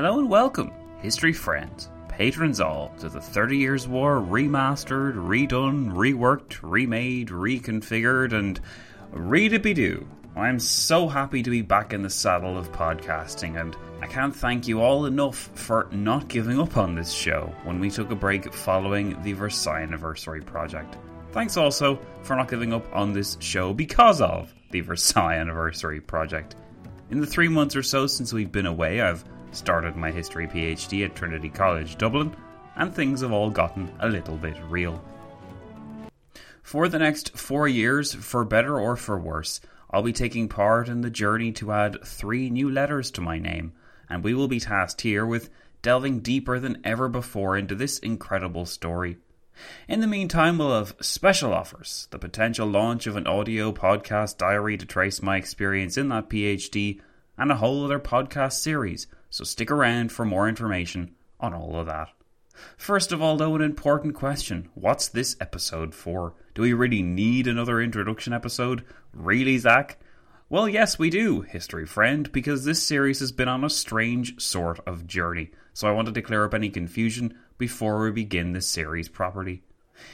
Hello and welcome, history friends, patrons all, to the 30 Years' War remastered, redone, reworked, remade, reconfigured, and read-a-be-doo. I'm so happy to be back in the saddle of podcasting, and I can't thank you all enough for not giving up on this show when we took a break following the Versailles Anniversary project. Thanks also for not giving up on this show because of the Versailles Anniversary project. In the three months or so since we've been away, I've started my history PhD at Trinity College Dublin, and things have all gotten a little bit real. For the next four years, for better or for worse, I'll be taking part in the journey to add three new letters to my name, and we will be tasked here with delving deeper than ever before into this incredible story. In the meantime, we'll have special offers, the potential launch of an audio podcast diary to trace my experience in that PhD, and a whole other podcast series, so stick around for more information on all of that. First of all, though, an important question. What's this episode for? Do we really need another introduction episode? Really, Zach? Well, yes, we do, history friend, because this series has been on a strange sort of journey, so I wanted to clear up any confusion before we begin this series properly.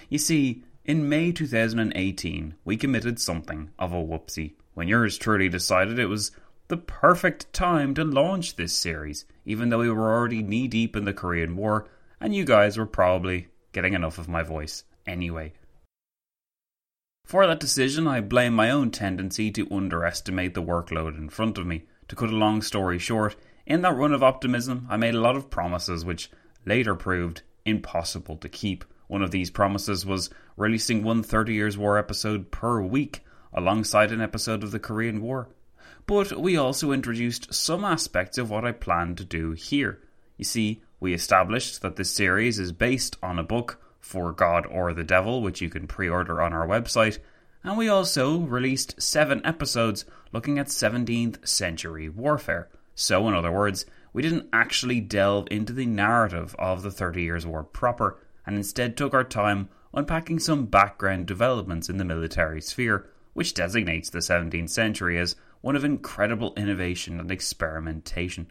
You see, in May 2018, we committed something of a whoopsie when yours truly decided it was the perfect time to launch this series, even though we were already knee deep in the Korean War, and you guys were probably getting enough of my voice anyway. For that decision, I blame my own tendency to underestimate the workload in front of me. To cut a long story short, in that run of optimism, I made a lot of promises which later proved impossible to keep. One of these promises was releasing one 30 Years' War episode per week, alongside an episode of the Korean War. But we also introduced some aspects of what I plan to do here. You see, we established that this series is based on a book, For God or the Devil, which you can pre order on our website, and we also released seven episodes looking at 17th century warfare. So, in other words, we didn't actually delve into the narrative of the Thirty Years' War proper, and instead took our time unpacking some background developments in the military sphere, which designates the 17th century as one of incredible innovation and experimentation.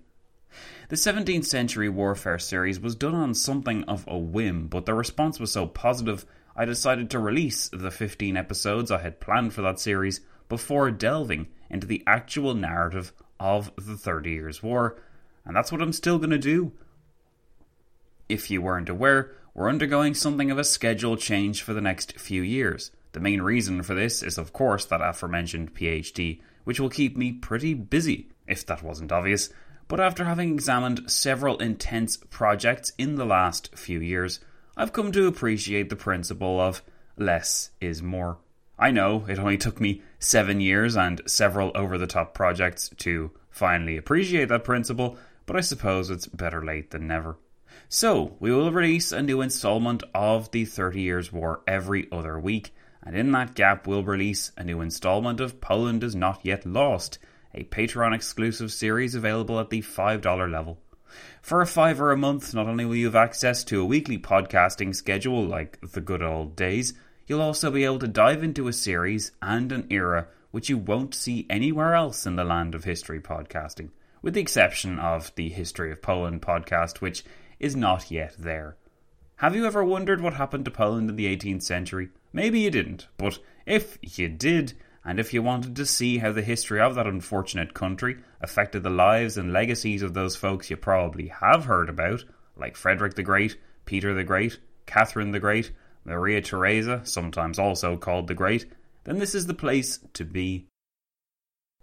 The 17th century warfare series was done on something of a whim, but the response was so positive I decided to release the 15 episodes I had planned for that series before delving into the actual narrative of the Thirty Years' War, and that's what I'm still going to do. If you weren't aware, we're undergoing something of a schedule change for the next few years. The main reason for this is, of course, that aforementioned PhD, which will keep me pretty busy, if that wasn't obvious. But after having examined several intense projects in the last few years, I've come to appreciate the principle of less is more. I know it only took me seven years and several over the top projects to finally appreciate that principle, but I suppose it's better late than never. So, we will release a new installment of the 30 Years' War every other week, and in that gap, we'll release a new installment of Poland is Not Yet Lost a Patreon exclusive series available at the $5 level. For a fiver a month, not only will you have access to a weekly podcasting schedule like the good old days, you'll also be able to dive into a series and an era which you won't see anywhere else in the land of history podcasting, with the exception of the History of Poland podcast, which is not yet there. Have you ever wondered what happened to Poland in the 18th century? Maybe you didn't, but if you did, and if you wanted to see how the history of that unfortunate country affected the lives and legacies of those folks you probably have heard about, like Frederick the Great, Peter the Great, Catherine the Great, Maria Theresa, sometimes also called the Great, then this is the place to be.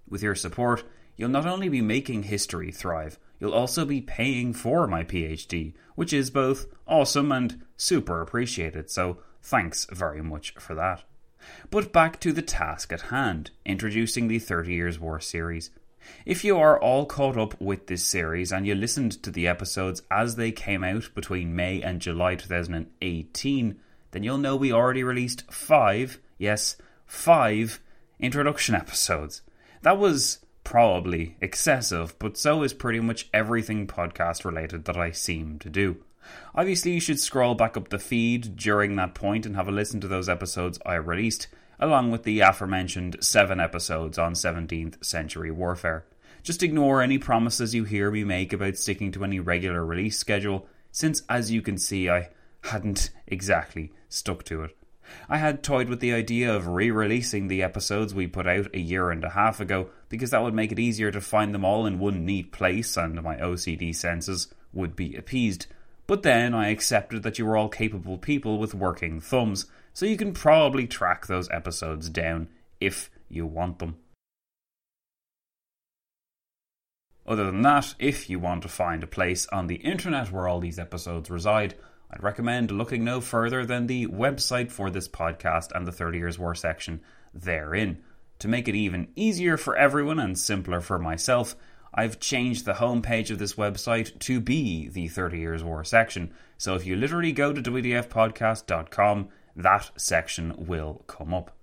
With your support, you'll not only be making history thrive, you'll also be paying for my PhD, which is both awesome and super appreciated, so thanks very much for that. But back to the task at hand, introducing the Thirty Years' War series. If you are all caught up with this series and you listened to the episodes as they came out between May and July 2018, then you'll know we already released five, yes, five introduction episodes. That was probably excessive, but so is pretty much everything podcast related that I seem to do. Obviously, you should scroll back up the feed during that point and have a listen to those episodes I released, along with the aforementioned seven episodes on 17th century warfare. Just ignore any promises you hear me make about sticking to any regular release schedule, since as you can see, I hadn't exactly stuck to it. I had toyed with the idea of re releasing the episodes we put out a year and a half ago because that would make it easier to find them all in one neat place and my OCD senses would be appeased. But then I accepted that you were all capable people with working thumbs, so you can probably track those episodes down if you want them. Other than that, if you want to find a place on the internet where all these episodes reside, I'd recommend looking no further than the website for this podcast and the 30 Years War section therein. To make it even easier for everyone and simpler for myself, I've changed the homepage of this website to be the 30 Years War section. So if you literally go to WDFpodcast.com, that section will come up.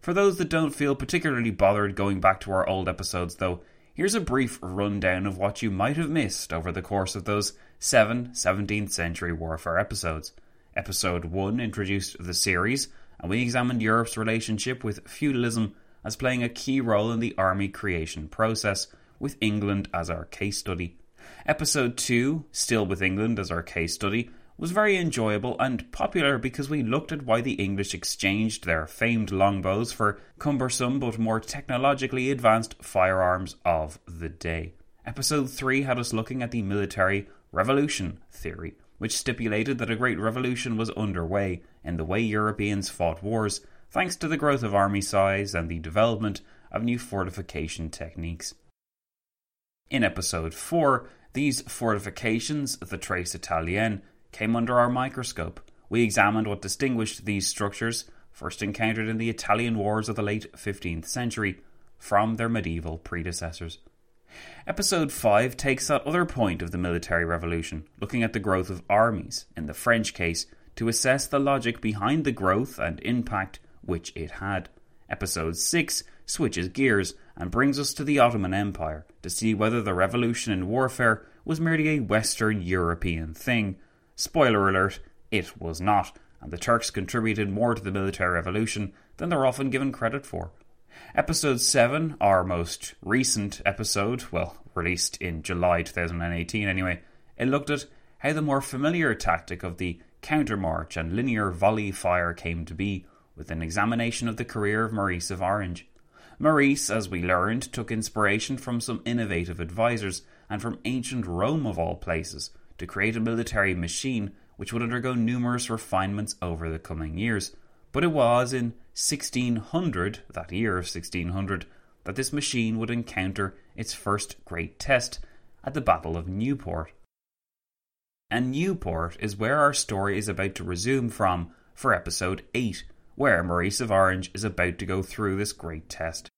For those that don't feel particularly bothered going back to our old episodes, though, here's a brief rundown of what you might have missed over the course of those seven 17th century warfare episodes. Episode 1 introduced the series, and we examined Europe's relationship with feudalism as playing a key role in the army creation process with England as our case study. Episode 2, still with England as our case study, was very enjoyable and popular because we looked at why the English exchanged their famed longbows for cumbersome but more technologically advanced firearms of the day. Episode 3 had us looking at the military revolution theory, which stipulated that a great revolution was underway in the way Europeans fought wars, thanks to the growth of army size and the development of new fortification techniques. In episode 4, these fortifications, the Trace Italiennes, came under our microscope. We examined what distinguished these structures, first encountered in the Italian wars of the late 15th century, from their medieval predecessors. Episode 5 takes that other point of the military revolution, looking at the growth of armies, in the French case, to assess the logic behind the growth and impact which it had. Episode 6 switches gears and brings us to the Ottoman Empire to see whether the revolution in warfare was merely a Western European thing. Spoiler alert, it was not, and the Turks contributed more to the military revolution than they're often given credit for. Episode 7, our most recent episode, well, released in July 2018 anyway, it looked at how the more familiar tactic of the countermarch and linear volley fire came to be, with an examination of the career of Maurice of Orange. Maurice, as we learned, took inspiration from some innovative advisors and from ancient Rome of all places to create a military machine which would undergo numerous refinements over the coming years. But it was in 1600, that year of 1600, that this machine would encounter its first great test at the Battle of Newport. And Newport is where our story is about to resume from for episode 8, where Maurice of Orange is about to go through this great test.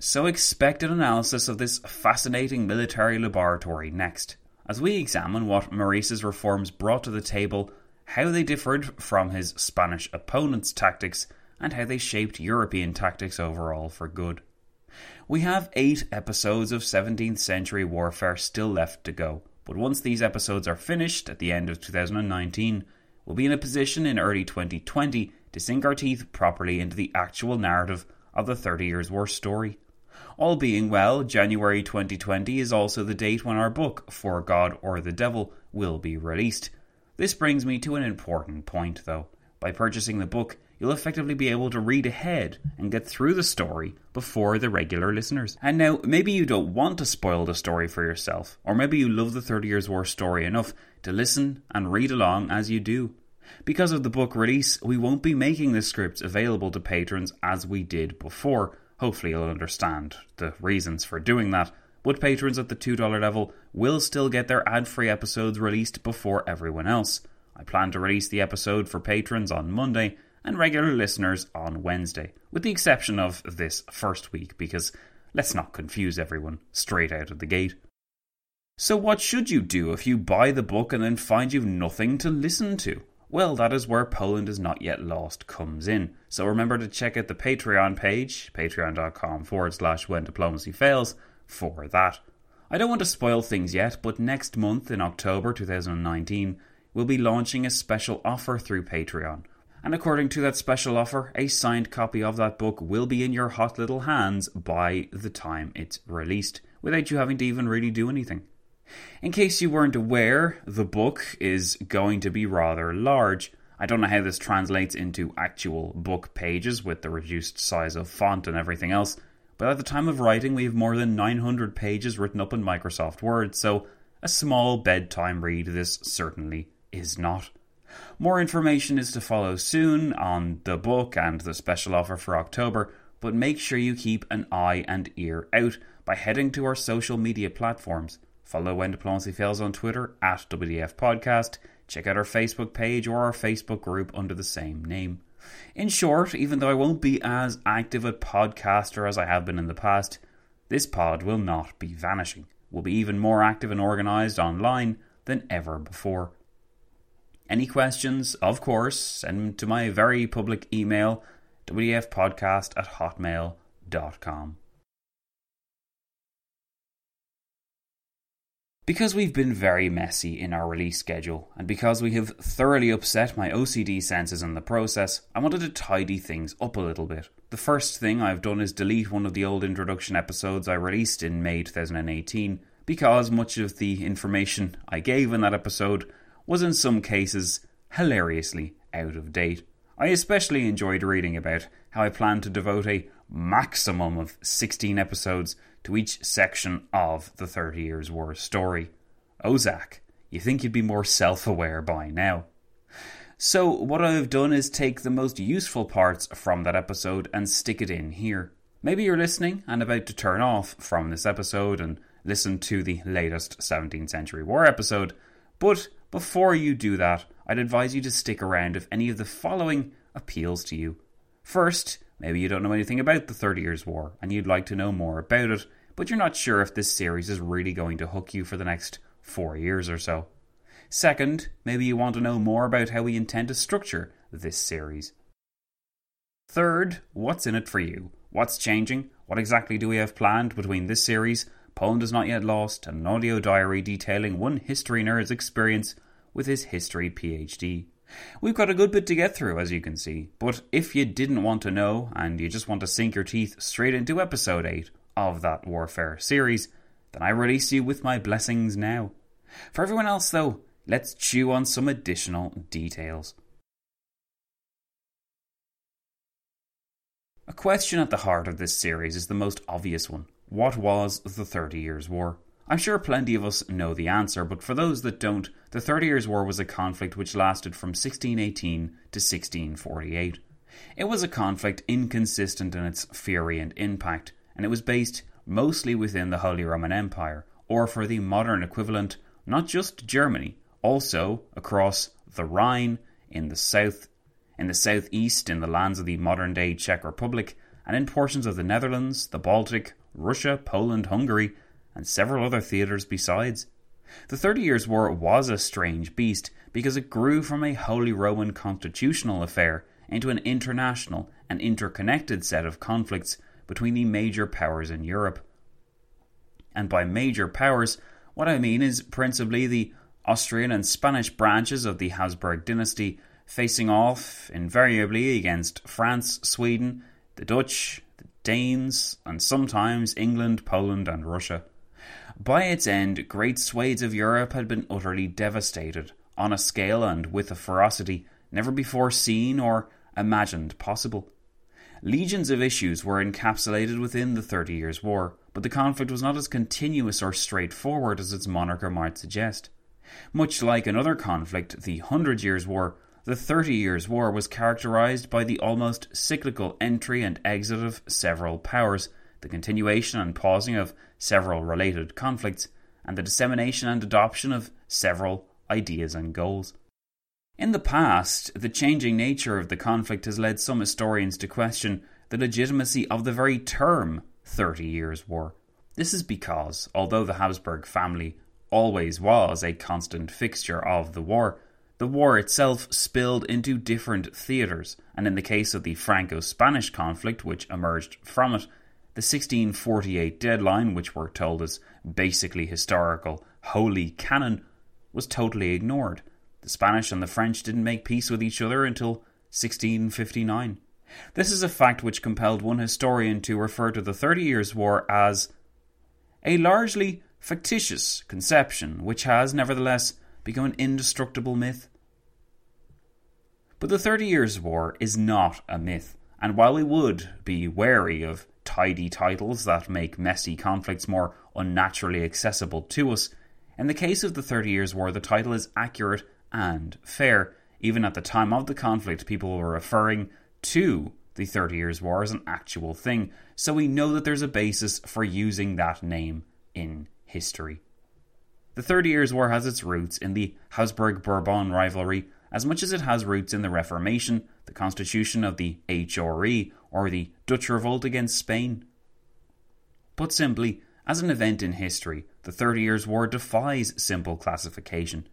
So expect an analysis of this fascinating military laboratory next, as we examine what Maurice's reforms brought to the table, how they differed from his Spanish opponent's tactics, and how they shaped European tactics overall for good. We have eight episodes of 17th century warfare still left to go, but once these episodes are finished at the end of 2019, we'll be in a position in early 2020 to sink our teeth properly into the actual narrative of the Thirty Years' War story. All being well, January 2020 is also the date when our book, For God or the Devil, will be released. This brings me to an important point, though. By purchasing the book, you'll effectively be able to read ahead and get through the story before the regular listeners. And now, maybe you don't want to spoil the story for yourself, or maybe you love the Thirty Years' War story enough to listen and read along as you do. Because of the book release, we won't be making the scripts available to patrons as we did before. Hopefully, you'll understand the reasons for doing that. But patrons at the $2 level will still get their ad free episodes released before everyone else. I plan to release the episode for patrons on Monday and regular listeners on Wednesday, with the exception of this first week, because let's not confuse everyone straight out of the gate. So, what should you do if you buy the book and then find you've nothing to listen to? Well, that is where Poland is not yet lost comes in. So remember to check out the Patreon page, patreon.com forward slash when diplomacy fails, for that. I don't want to spoil things yet, but next month in October 2019, we'll be launching a special offer through Patreon. And according to that special offer, a signed copy of that book will be in your hot little hands by the time it's released, without you having to even really do anything. In case you weren't aware, the book is going to be rather large. I don't know how this translates into actual book pages with the reduced size of font and everything else, but at the time of writing, we have more than 900 pages written up in Microsoft Word, so a small bedtime read this certainly is not. More information is to follow soon on the book and the special offer for October, but make sure you keep an eye and ear out by heading to our social media platforms. Follow When Diplomacy Fails on Twitter at WDF Podcast. Check out our Facebook page or our Facebook group under the same name. In short, even though I won't be as active a podcaster as I have been in the past, this pod will not be vanishing. We'll be even more active and organised online than ever before. Any questions, of course, send them to my very public email, wdfpodcast at hotmail.com. Because we've been very messy in our release schedule, and because we have thoroughly upset my OCD senses in the process, I wanted to tidy things up a little bit. The first thing I've done is delete one of the old introduction episodes I released in May 2018, because much of the information I gave in that episode was in some cases hilariously out of date. I especially enjoyed reading about how I plan to devote a maximum of 16 episodes to each section of the Thirty Years' War story. Oh, Ozak, you think you'd be more self aware by now. So, what I've done is take the most useful parts from that episode and stick it in here. Maybe you're listening and about to turn off from this episode and listen to the latest 17th Century War episode, but before you do that, I'd advise you to stick around if any of the following appeals to you. First, maybe you don't know anything about the Thirty Years' War and you'd like to know more about it, but you're not sure if this series is really going to hook you for the next four years or so. Second, maybe you want to know more about how we intend to structure this series. Third, what's in it for you? What's changing? What exactly do we have planned between this series, Poland is Not Yet Lost, and an audio diary detailing one history nerd's experience with his history PhD? We've got a good bit to get through, as you can see, but if you didn't want to know and you just want to sink your teeth straight into episode 8 of that Warfare series, then I release you with my blessings now. For everyone else, though, let's chew on some additional details. A question at the heart of this series is the most obvious one What was the Thirty Years' War? I'm sure plenty of us know the answer, but for those that don't, the Thirty Years' War was a conflict which lasted from 1618 to 1648. It was a conflict inconsistent in its fury and impact, and it was based mostly within the Holy Roman Empire, or for the modern equivalent, not just Germany, also across the Rhine, in the south, in the southeast, in the lands of the modern day Czech Republic, and in portions of the Netherlands, the Baltic, Russia, Poland, Hungary, and several other theatres besides. The Thirty Years' War was a strange beast because it grew from a Holy Roman constitutional affair into an international and interconnected set of conflicts between the major powers in Europe. And by major powers, what I mean is principally the Austrian and Spanish branches of the Habsburg dynasty facing off invariably against France, Sweden, the Dutch, the Danes, and sometimes England, Poland, and Russia. By its end, great swathes of Europe had been utterly devastated, on a scale and with a ferocity never before seen or imagined possible. Legions of issues were encapsulated within the Thirty Years' War, but the conflict was not as continuous or straightforward as its moniker might suggest. Much like another conflict, the Hundred Years' War, the Thirty Years' War was characterized by the almost cyclical entry and exit of several powers, the continuation and pausing of several related conflicts, and the dissemination and adoption of several ideas and goals. In the past, the changing nature of the conflict has led some historians to question the legitimacy of the very term Thirty Years' War. This is because, although the Habsburg family always was a constant fixture of the war, the war itself spilled into different theatres, and in the case of the Franco Spanish conflict, which emerged from it, the 1648 deadline, which we're told is basically historical holy canon, was totally ignored. The Spanish and the French didn't make peace with each other until 1659. This is a fact which compelled one historian to refer to the Thirty Years' War as a largely fictitious conception which has, nevertheless, become an indestructible myth. But the Thirty Years' War is not a myth, and while we would be wary of tidy titles that make messy conflicts more unnaturally accessible to us, in the case of the Thirty Years' War, the title is accurate and fair. Even at the time of the conflict, people were referring to the Thirty Years' War as an actual thing, so we know that there's a basis for using that name in history. The Thirty Years' War has its roots in the Habsburg Bourbon rivalry as much as it has roots in the Reformation, the constitution of the HRE, or the Dutch revolt against Spain. Put simply, as an event in history, the Thirty Years' War defies simple classification.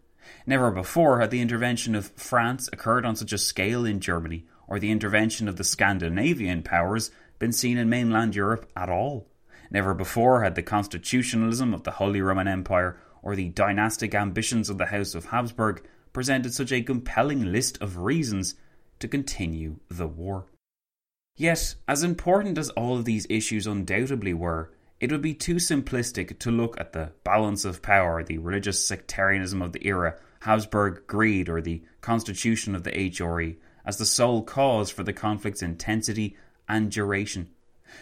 Never before had the intervention of France occurred on such a scale in Germany, or the intervention of the Scandinavian powers been seen in mainland Europe at all. Never before had the constitutionalism of the Holy Roman Empire or the dynastic ambitions of the House of Habsburg presented such a compelling list of reasons to continue the war. Yet, as important as all of these issues undoubtedly were, it would be too simplistic to look at the balance of power, the religious sectarianism of the era, Habsburg greed, or the constitution of the HRE as the sole cause for the conflict's intensity and duration.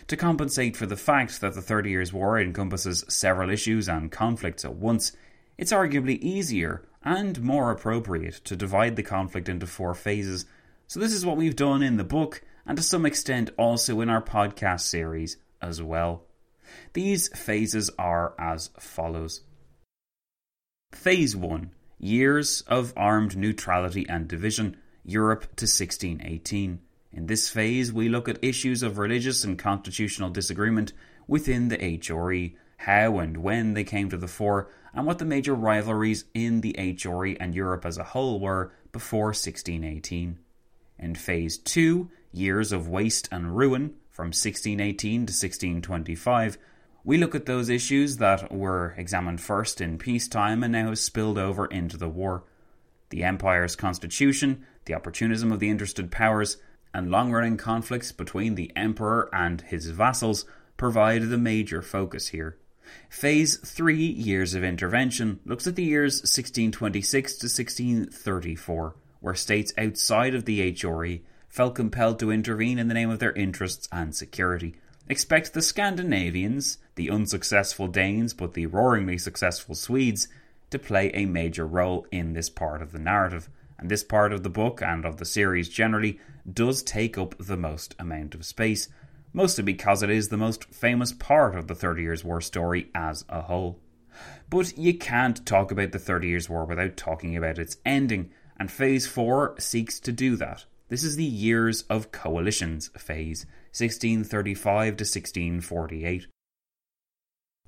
To compensate for the fact that the Thirty Years' War encompasses several issues and conflicts at once, it's arguably easier and more appropriate to divide the conflict into four phases. So, this is what we've done in the book, and to some extent also in our podcast series as well. These phases are as follows Phase 1 Years of Armed Neutrality and Division, Europe to 1618. In this phase, we look at issues of religious and constitutional disagreement within the HRE, how and when they came to the fore, and what the major rivalries in the HRE and Europe as a whole were before 1618. In Phase 2, Years of Waste and Ruin, from 1618 to 1625, we look at those issues that were examined first in peacetime and now have spilled over into the war. The empire's constitution, the opportunism of the interested powers, and long running conflicts between the emperor and his vassals provide the major focus here. Phase 3 Years of Intervention looks at the years 1626 to 1634, where states outside of the HRE felt compelled to intervene in the name of their interests and security. Expect the Scandinavians, the unsuccessful Danes but the roaringly successful Swedes, to play a major role in this part of the narrative. And this part of the book and of the series generally does take up the most amount of space, mostly because it is the most famous part of the Thirty Years' War story as a whole. But you can't talk about the Thirty Years' War without talking about its ending, and Phase 4 seeks to do that. This is the Years of Coalitions phase, 1635 to 1648.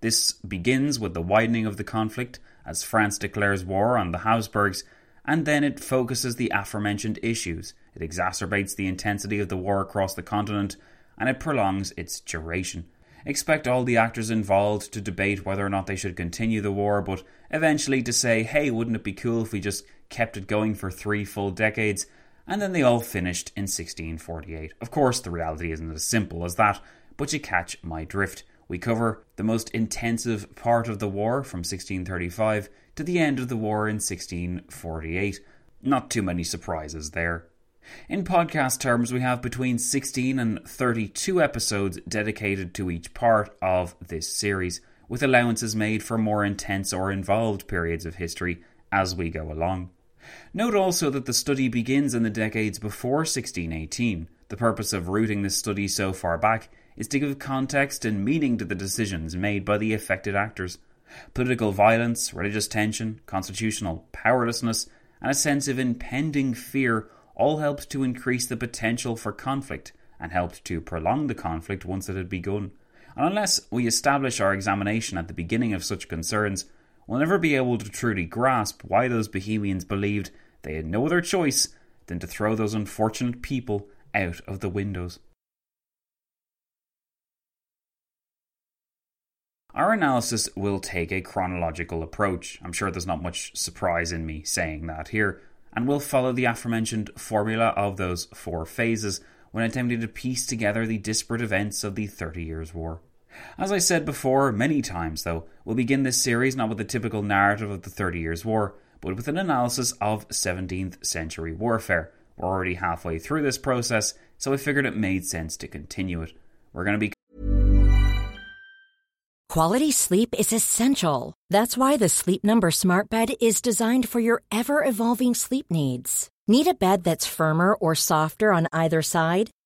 This begins with the widening of the conflict as France declares war on the Habsburgs, and then it focuses the aforementioned issues. It exacerbates the intensity of the war across the continent, and it prolongs its duration. Expect all the actors involved to debate whether or not they should continue the war, but eventually to say, hey, wouldn't it be cool if we just kept it going for three full decades? And then they all finished in 1648. Of course, the reality isn't as simple as that, but you catch my drift. We cover the most intensive part of the war from 1635 to the end of the war in 1648. Not too many surprises there. In podcast terms, we have between 16 and 32 episodes dedicated to each part of this series, with allowances made for more intense or involved periods of history as we go along. Note also that the study begins in the decades before 1618. The purpose of rooting this study so far back is to give context and meaning to the decisions made by the affected actors. Political violence, religious tension, constitutional powerlessness, and a sense of impending fear all helped to increase the potential for conflict and helped to prolong the conflict once it had begun. And unless we establish our examination at the beginning of such concerns, we'll never be able to truly grasp why those Bohemians believed they had no other choice than to throw those unfortunate people out of the windows. Our analysis will take a chronological approach. I'm sure there's not much surprise in me saying that here, and we'll follow the aforementioned formula of those four phases when attempting to piece together the disparate events of the Thirty Years' War. As I said before many times, though, we'll begin this series not with the typical narrative of the Thirty Years' War, but with an analysis of 17th century warfare. We're already halfway through this process, so I figured it made sense to continue it. We're going to be Quality sleep is essential. That's why the Sleep Number Smart Bed is designed for your ever evolving sleep needs. Need a bed that's firmer or softer on either side?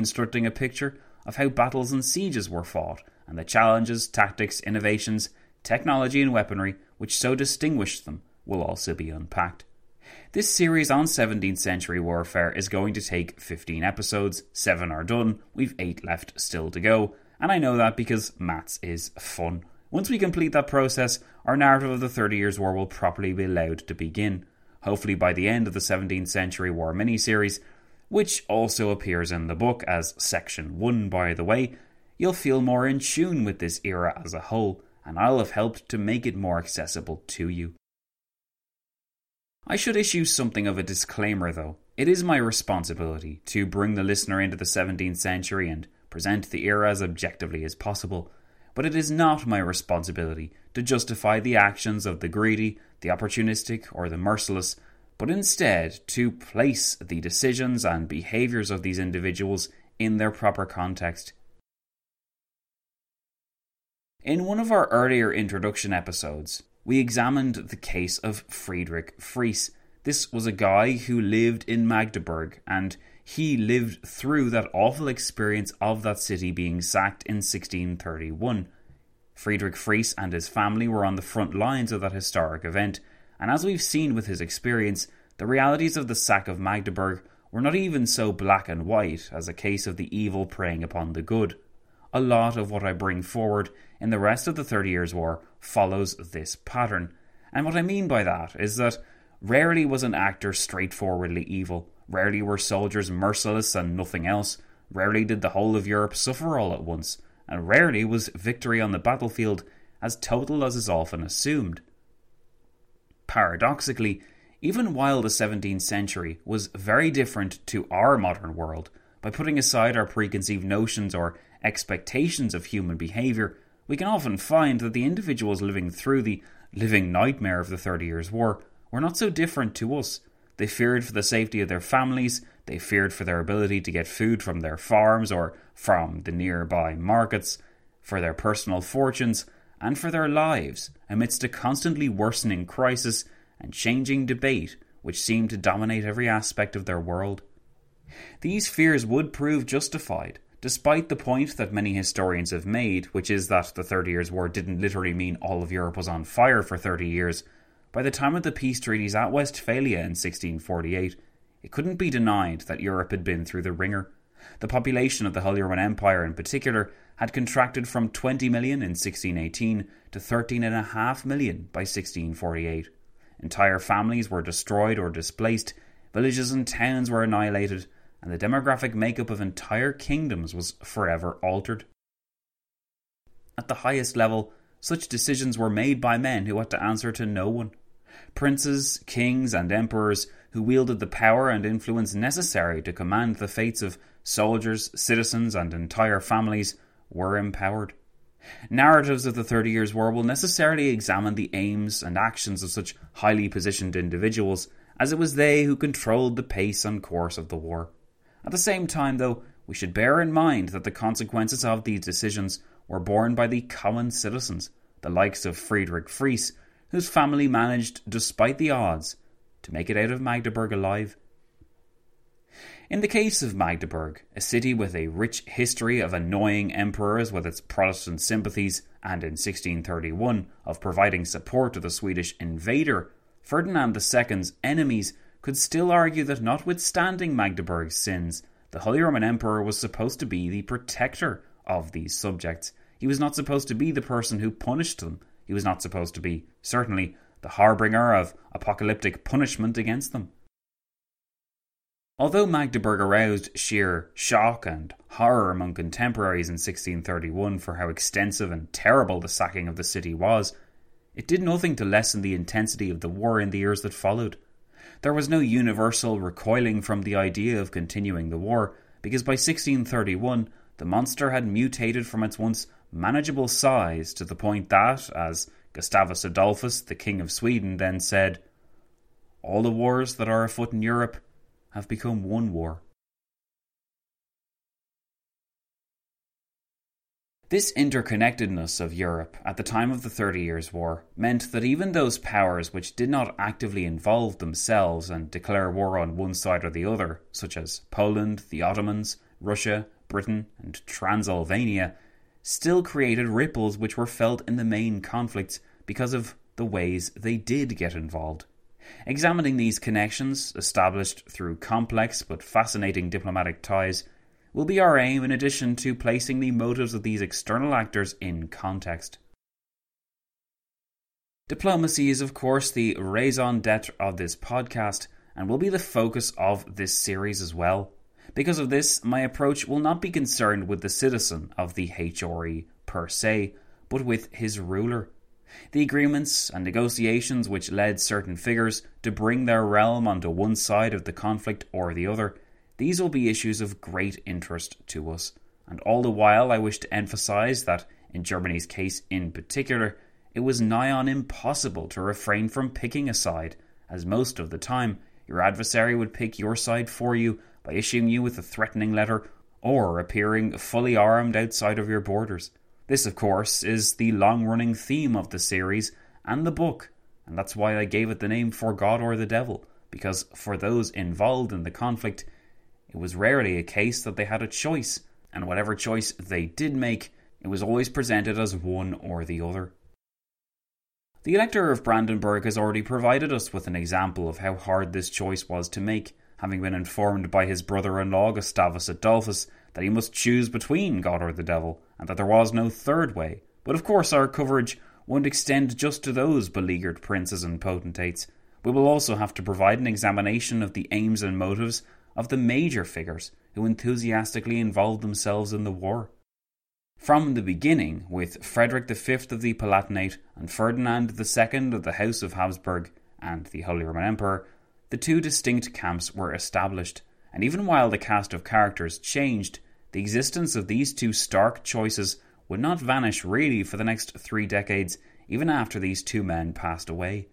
Constructing a picture of how battles and sieges were fought and the challenges, tactics, innovations, technology, and weaponry which so distinguished them will also be unpacked. This series on 17th century warfare is going to take 15 episodes, 7 are done, we've 8 left still to go, and I know that because maths is fun. Once we complete that process, our narrative of the Thirty Years' War will properly be allowed to begin. Hopefully, by the end of the 17th Century War miniseries, which also appears in the book as Section 1, by the way, you'll feel more in tune with this era as a whole, and I'll have helped to make it more accessible to you. I should issue something of a disclaimer though. It is my responsibility to bring the listener into the 17th century and present the era as objectively as possible, but it is not my responsibility to justify the actions of the greedy, the opportunistic, or the merciless, but instead to place the decisions and behaviours of these individuals in their proper context. In one of our earlier introduction episodes, we examined the case of Friedrich Friese. This was a guy who lived in Magdeburg and he lived through that awful experience of that city being sacked in 1631. Friedrich Friese and his family were on the front lines of that historic event, and as we've seen with his experience, the realities of the sack of Magdeburg were not even so black and white as a case of the evil preying upon the good. A lot of what I bring forward in the rest of the Thirty Years' War follows this pattern. And what I mean by that is that rarely was an actor straightforwardly evil, rarely were soldiers merciless and nothing else, rarely did the whole of Europe suffer all at once, and rarely was victory on the battlefield as total as is often assumed. Paradoxically, even while the 17th century was very different to our modern world, by putting aside our preconceived notions or expectations of human behaviour, we can often find that the individuals living through the living nightmare of the Thirty Years' War were not so different to us. They feared for the safety of their families, they feared for their ability to get food from their farms or from the nearby markets, for their personal fortunes, and for their lives amidst a constantly worsening crisis and changing debate which seemed to dominate every aspect of their world. These fears would prove justified, despite the point that many historians have made, which is that the Thirty Years' War didn't literally mean all of Europe was on fire for 30 years. By the time of the peace treaties at Westphalia in 1648, it couldn't be denied that Europe had been through the ringer. The population of the Holy Roman Empire, in particular, had contracted from 20 million in 1618 to 13.5 million by 1648. Entire families were destroyed or displaced, villages and towns were annihilated, and the demographic makeup of entire kingdoms was forever altered. At the highest level, such decisions were made by men who had to answer to no one. Princes, kings, and emperors who wielded the power and influence necessary to command the fates of soldiers, citizens, and entire families were empowered. Narratives of the Thirty Years' War will necessarily examine the aims and actions of such highly positioned individuals, as it was they who controlled the pace and course of the war. At the same time, though, we should bear in mind that the consequences of these decisions were borne by the common citizens, the likes of Friedrich Friese, whose family managed, despite the odds, to make it out of Magdeburg alive. In the case of Magdeburg, a city with a rich history of annoying emperors with its Protestant sympathies, and in 1631 of providing support to the Swedish invader, Ferdinand II's enemies could still argue that notwithstanding Magdeburg's sins, the Holy Roman Emperor was supposed to be the protector of these subjects. He was not supposed to be the person who punished them. He was not supposed to be, certainly, the harbinger of apocalyptic punishment against them. Although Magdeburg aroused sheer shock and horror among contemporaries in 1631 for how extensive and terrible the sacking of the city was, it did nothing to lessen the intensity of the war in the years that followed. There was no universal recoiling from the idea of continuing the war, because by 1631 the monster had mutated from its once manageable size to the point that, as Gustavus Adolphus, the King of Sweden, then said, All the wars that are afoot in Europe have become one war. This interconnectedness of Europe at the time of the Thirty Years' War meant that even those powers which did not actively involve themselves and declare war on one side or the other, such as Poland, the Ottomans, Russia, Britain, and Transylvania, still created ripples which were felt in the main conflicts because of the ways they did get involved. Examining these connections, established through complex but fascinating diplomatic ties, will be our aim in addition to placing the motives of these external actors in context. Diplomacy is, of course, the raison d'etre of this podcast and will be the focus of this series as well. Because of this, my approach will not be concerned with the citizen of the HRE per se, but with his ruler. The agreements and negotiations which led certain figures to bring their realm onto one side of the conflict or the other, these will be issues of great interest to us. And all the while, I wish to emphasize that, in Germany's case in particular, it was nigh on impossible to refrain from picking a side, as most of the time your adversary would pick your side for you by issuing you with a threatening letter or appearing fully armed outside of your borders. This, of course, is the long running theme of the series and the book, and that's why I gave it the name For God or the Devil, because for those involved in the conflict, it was rarely a case that they had a choice, and whatever choice they did make, it was always presented as one or the other. The Elector of Brandenburg has already provided us with an example of how hard this choice was to make, having been informed by his brother in law Gustavus Adolphus that he must choose between God or the devil, and that there was no third way. But of course, our coverage won't extend just to those beleaguered princes and potentates. We will also have to provide an examination of the aims and motives of the major figures who enthusiastically involved themselves in the war. From the beginning, with Frederick V of the Palatinate and Ferdinand II of the House of Habsburg and the Holy Roman Emperor, the two distinct camps were established, and even while the cast of characters changed, the existence of these two stark choices would not vanish really for the next three decades, even after these two men passed away.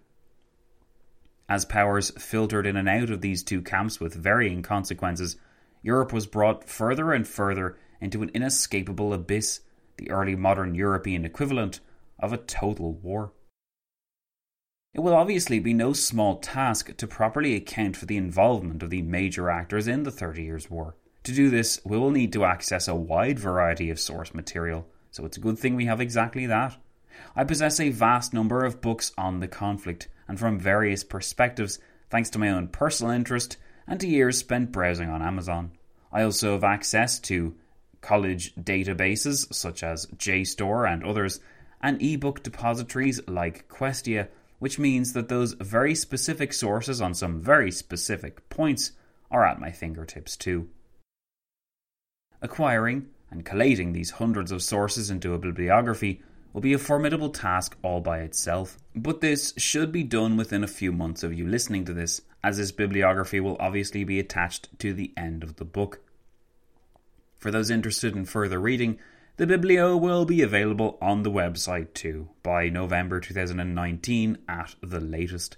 As powers filtered in and out of these two camps with varying consequences, Europe was brought further and further into an inescapable abyss, the early modern European equivalent of a total war. It will obviously be no small task to properly account for the involvement of the major actors in the Thirty Years' War. To do this, we will need to access a wide variety of source material, so it's a good thing we have exactly that. I possess a vast number of books on the conflict, and from various perspectives, thanks to my own personal interest and to years spent browsing on Amazon. I also have access to college databases such as JSTOR and others, and ebook depositories like Questia, which means that those very specific sources on some very specific points are at my fingertips too. Acquiring and collating these hundreds of sources into a bibliography will be a formidable task all by itself. But this should be done within a few months of you listening to this, as this bibliography will obviously be attached to the end of the book. For those interested in further reading, the Biblio will be available on the website too by November 2019 at the latest.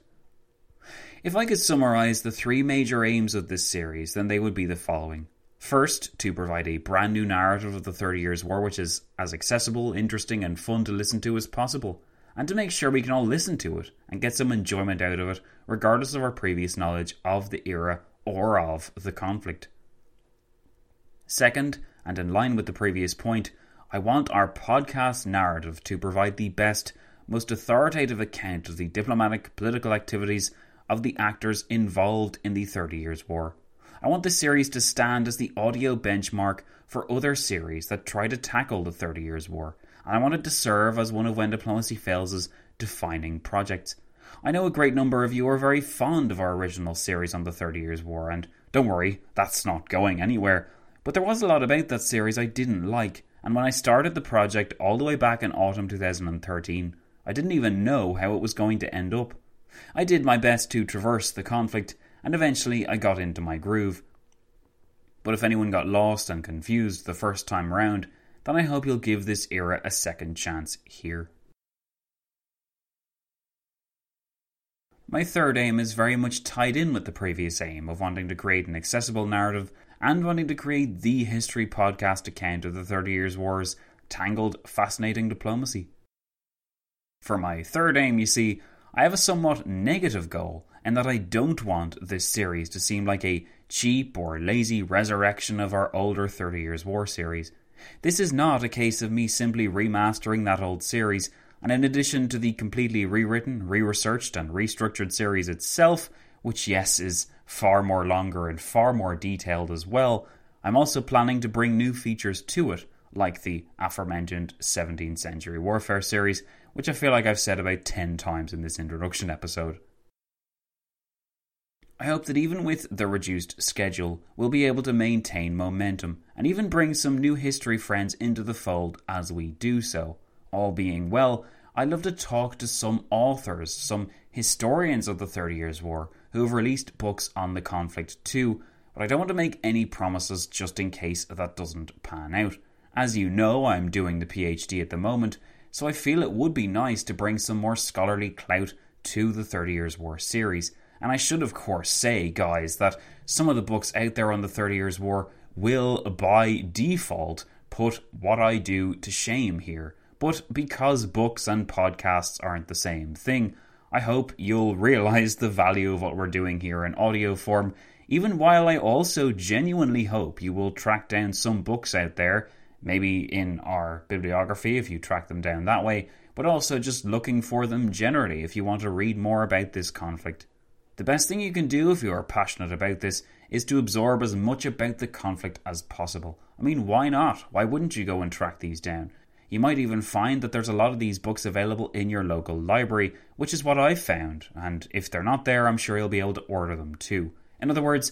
If I could summarise the three major aims of this series, then they would be the following. First, to provide a brand new narrative of the Thirty Years' War which is as accessible, interesting, and fun to listen to as possible, and to make sure we can all listen to it and get some enjoyment out of it, regardless of our previous knowledge of the era or of the conflict. Second, and in line with the previous point, I want our podcast narrative to provide the best, most authoritative account of the diplomatic political activities of the actors involved in the Thirty Years' War. I want this series to stand as the audio benchmark for other series that try to tackle the Thirty Years' War, and I want it to serve as one of When Diplomacy Fails' defining projects. I know a great number of you are very fond of our original series on the Thirty Years' War, and don't worry, that's not going anywhere. But there was a lot about that series I didn't like, and when I started the project all the way back in autumn 2013, I didn't even know how it was going to end up. I did my best to traverse the conflict and eventually I got into my groove. But if anyone got lost and confused the first time round, then I hope you'll give this era a second chance here. My third aim is very much tied in with the previous aim of wanting to create an accessible narrative and wanting to create the history podcast account of the Thirty Years' War's tangled, fascinating diplomacy. For my third aim, you see, I have a somewhat negative goal and that I don't want this series to seem like a cheap or lazy resurrection of our older 30 Years' War series. This is not a case of me simply remastering that old series, and in addition to the completely rewritten, re researched, and restructured series itself, which, yes, is far more longer and far more detailed as well, I'm also planning to bring new features to it, like the aforementioned 17th Century Warfare series, which I feel like I've said about 10 times in this introduction episode. I hope that even with the reduced schedule, we'll be able to maintain momentum and even bring some new history friends into the fold as we do so. All being well, I'd love to talk to some authors, some historians of the Thirty Years' War, who have released books on the conflict too, but I don't want to make any promises just in case that doesn't pan out. As you know, I'm doing the PhD at the moment, so I feel it would be nice to bring some more scholarly clout to the Thirty Years' War series and I should, of course, say, guys, that some of the books out there on the Thirty Years' War will, by default, put what I do to shame here. But because books and podcasts aren't the same thing, I hope you'll realize the value of what we're doing here in audio form, even while I also genuinely hope you will track down some books out there, maybe in our bibliography if you track them down that way, but also just looking for them generally if you want to read more about this conflict. The best thing you can do if you are passionate about this is to absorb as much about the conflict as possible. I mean, why not? Why wouldn't you go and track these down? You might even find that there's a lot of these books available in your local library, which is what I've found, and if they're not there, I'm sure you'll be able to order them too. In other words,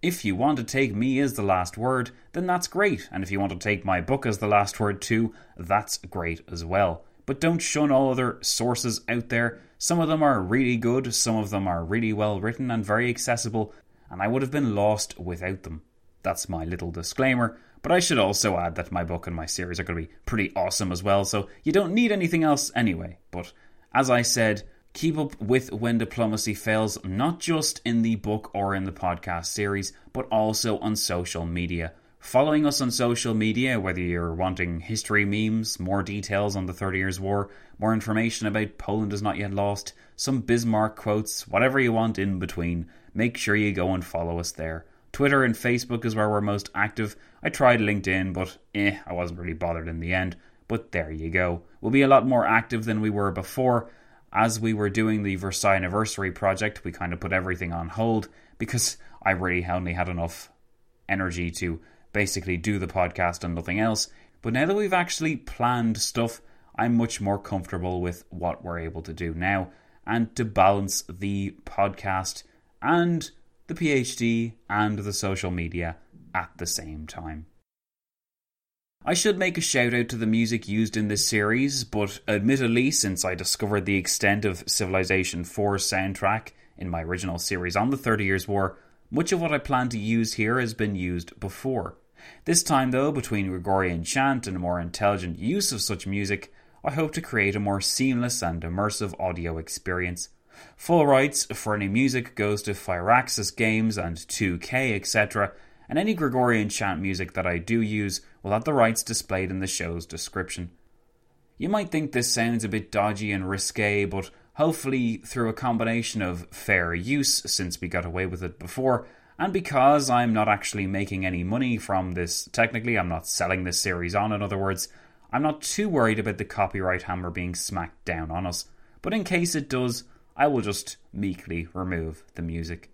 if you want to take me as the last word, then that's great, and if you want to take my book as the last word too, that's great as well. But don't shun all other sources out there. Some of them are really good, some of them are really well written and very accessible, and I would have been lost without them. That's my little disclaimer. But I should also add that my book and my series are going to be pretty awesome as well, so you don't need anything else anyway. But as I said, keep up with When Diplomacy Fails, not just in the book or in the podcast series, but also on social media. Following us on social media, whether you're wanting history memes, more details on the Thirty Years' War, more information about Poland is not yet lost, some Bismarck quotes, whatever you want in between, make sure you go and follow us there. Twitter and Facebook is where we're most active. I tried LinkedIn, but eh, I wasn't really bothered in the end. But there you go. We'll be a lot more active than we were before. As we were doing the Versailles Anniversary project, we kind of put everything on hold because I really only had enough energy to basically do the podcast and nothing else. But now that we've actually planned stuff, I'm much more comfortable with what we're able to do now and to balance the podcast and the PhD, and the social media at the same time. I should make a shout out to the music used in this series, but admittedly, since I discovered the extent of Civilization 4's soundtrack in my original series on the Thirty Years' War, much of what I plan to use here has been used before. This time, though, between Gregorian chant and a more intelligent use of such music, I hope to create a more seamless and immersive audio experience. Full rights for any music goes to Firaxis Games and 2K, etc., and any Gregorian chant music that I do use will have the rights displayed in the show's description. You might think this sounds a bit dodgy and risque, but hopefully, through a combination of fair use, since we got away with it before, and because I'm not actually making any money from this, technically, I'm not selling this series on, in other words, I'm not too worried about the copyright hammer being smacked down on us. But in case it does, I will just meekly remove the music.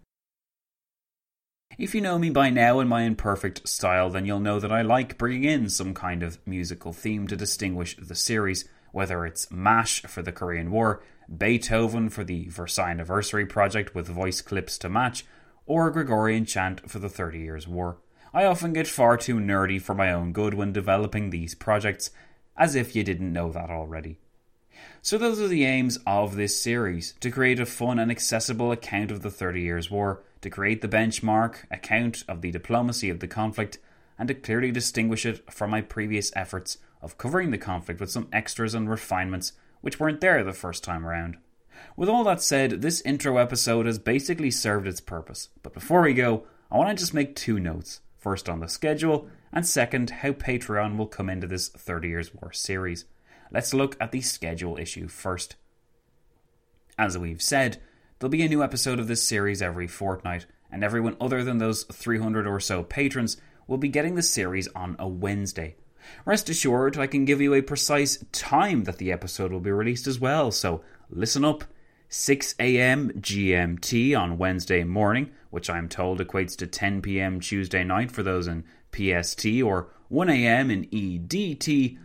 If you know me by now in my imperfect style, then you'll know that I like bringing in some kind of musical theme to distinguish the series, whether it's MASH for the Korean War, Beethoven for the Versailles Anniversary Project with voice clips to match, or a Gregorian chant for the Thirty Years' War. I often get far too nerdy for my own good when developing these projects, as if you didn't know that already. So, those are the aims of this series to create a fun and accessible account of the Thirty Years' War, to create the benchmark account of the diplomacy of the conflict, and to clearly distinguish it from my previous efforts of covering the conflict with some extras and refinements which weren't there the first time around. With all that said, this intro episode has basically served its purpose. But before we go, I want to just make two notes. First on the schedule, and second, how Patreon will come into this 30 Years' War series. Let's look at the schedule issue first. As we've said, there'll be a new episode of this series every fortnight, and everyone other than those 300 or so patrons will be getting the series on a Wednesday. Rest assured, I can give you a precise time that the episode will be released as well, so listen up. 6 a.m. GMT on Wednesday morning, which I'm told equates to 10 p.m. Tuesday night for those in PST, or 1 a.m. in EDT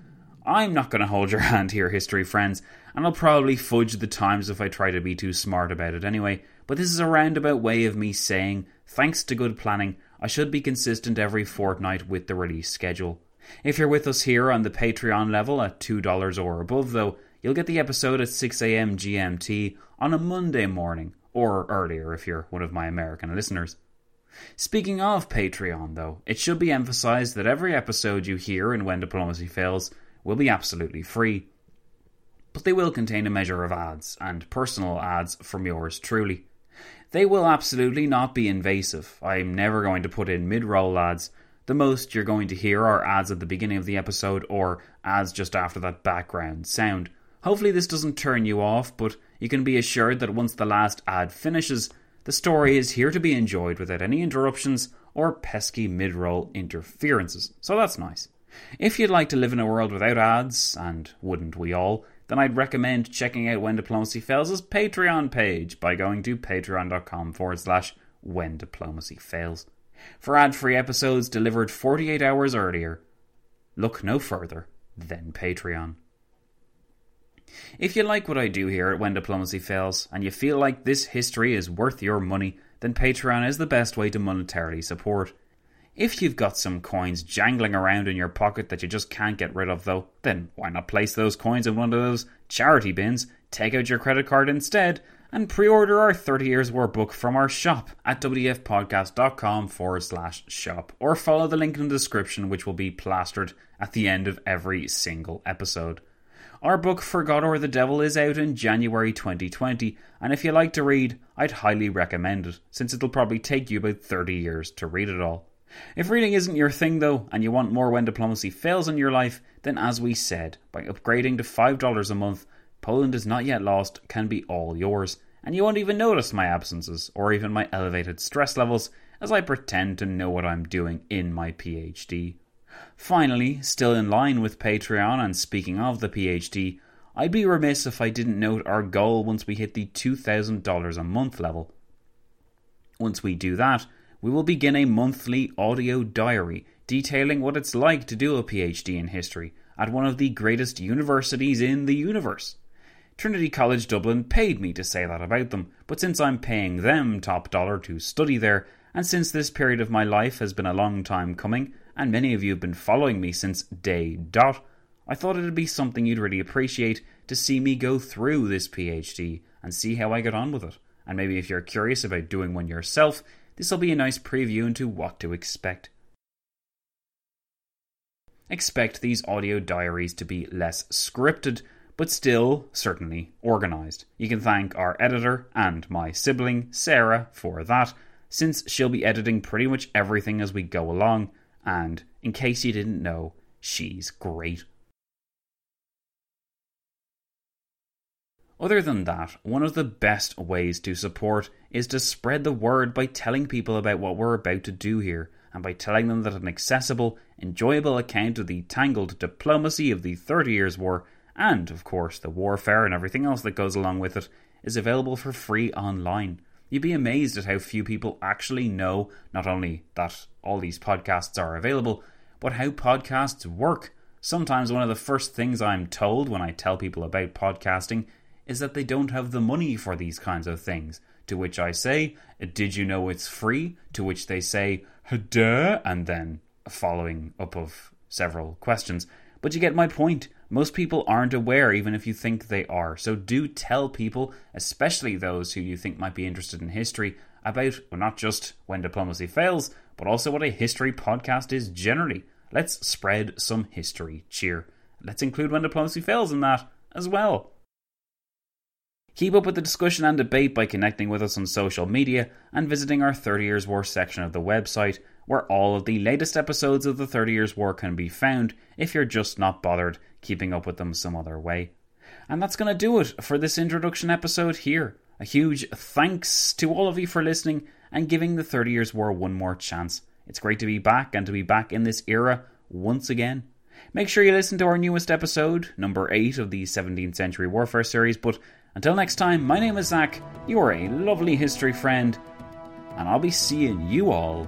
I'm not going to hold your hand here, history friends, and I'll probably fudge the times if I try to be too smart about it anyway, but this is a roundabout way of me saying, thanks to good planning, I should be consistent every fortnight with the release schedule. If you're with us here on the Patreon level at $2 or above, though, you'll get the episode at 6am GMT on a Monday morning, or earlier if you're one of my American listeners. Speaking of Patreon, though, it should be emphasized that every episode you hear in When Diplomacy Fails will be absolutely free. But they will contain a measure of ads, and personal ads from yours truly. They will absolutely not be invasive. I'm never going to put in mid roll ads. The most you're going to hear are ads at the beginning of the episode or ads just after that background sound. Hopefully, this doesn't turn you off, but you can be assured that once the last ad finishes, the story is here to be enjoyed without any interruptions or pesky mid roll interferences. So that's nice. If you'd like to live in a world without ads, and wouldn't we all, then I'd recommend checking out When Diplomacy Fails' Patreon page by going to patreon.com forward slash When Diplomacy Fails. For ad free episodes delivered 48 hours earlier, look no further than Patreon. If you like what I do here at When Diplomacy Fails, and you feel like this history is worth your money, then Patreon is the best way to monetarily support. If you've got some coins jangling around in your pocket that you just can't get rid of, though, then why not place those coins in one of those charity bins, take out your credit card instead, and pre order our 30 Years War book from our shop at wdfpodcast.com forward slash shop, or follow the link in the description, which will be plastered at the end of every single episode. Our book For God or the Devil is out in January 2020, and if you like to read, I'd highly recommend it, since it'll probably take you about 30 years to read it all. If reading isn't your thing though, and you want more when diplomacy fails in your life, then as we said, by upgrading to $5 a month, Poland is not yet lost can be all yours, and you won't even notice my absences or even my elevated stress levels as I pretend to know what I'm doing in my PhD. Finally, still in line with Patreon and speaking of the PhD, I'd be remiss if I didn't note our goal once we hit the $2,000 a month level. Once we do that, we will begin a monthly audio diary detailing what it's like to do a PhD in history at one of the greatest universities in the universe. Trinity College Dublin paid me to say that about them, but since I'm paying them top dollar to study there, and since this period of my life has been a long time coming, and many of you have been following me since day dot, I thought it'd be something you'd really appreciate to see me go through this PhD and see how I get on with it. And maybe if you're curious about doing one yourself, this will be a nice preview into what to expect. Expect these audio diaries to be less scripted, but still certainly organised. You can thank our editor and my sibling, Sarah, for that, since she'll be editing pretty much everything as we go along, and in case you didn't know, she's great. Other than that, one of the best ways to support is to spread the word by telling people about what we're about to do here, and by telling them that an accessible, enjoyable account of the tangled diplomacy of the Thirty Years' War, and, of course, the warfare and everything else that goes along with it, is available for free online. You'd be amazed at how few people actually know not only that all these podcasts are available, but how podcasts work. Sometimes one of the first things I'm told when I tell people about podcasting is that they don't have the money for these kinds of things. To which I say, Did you know it's free? To which they say, Duh, and then following up of several questions. But you get my point. Most people aren't aware, even if you think they are. So do tell people, especially those who you think might be interested in history, about well, not just when diplomacy fails, but also what a history podcast is generally. Let's spread some history cheer. Let's include when diplomacy fails in that as well. Keep up with the discussion and debate by connecting with us on social media and visiting our 30 Years' War section of the website, where all of the latest episodes of the 30 Years' War can be found if you're just not bothered keeping up with them some other way. And that's going to do it for this introduction episode here. A huge thanks to all of you for listening and giving the 30 Years' War one more chance. It's great to be back and to be back in this era once again. Make sure you listen to our newest episode, number 8 of the 17th Century Warfare series. But until next time, my name is Zach, you are a lovely history friend, and I'll be seeing you all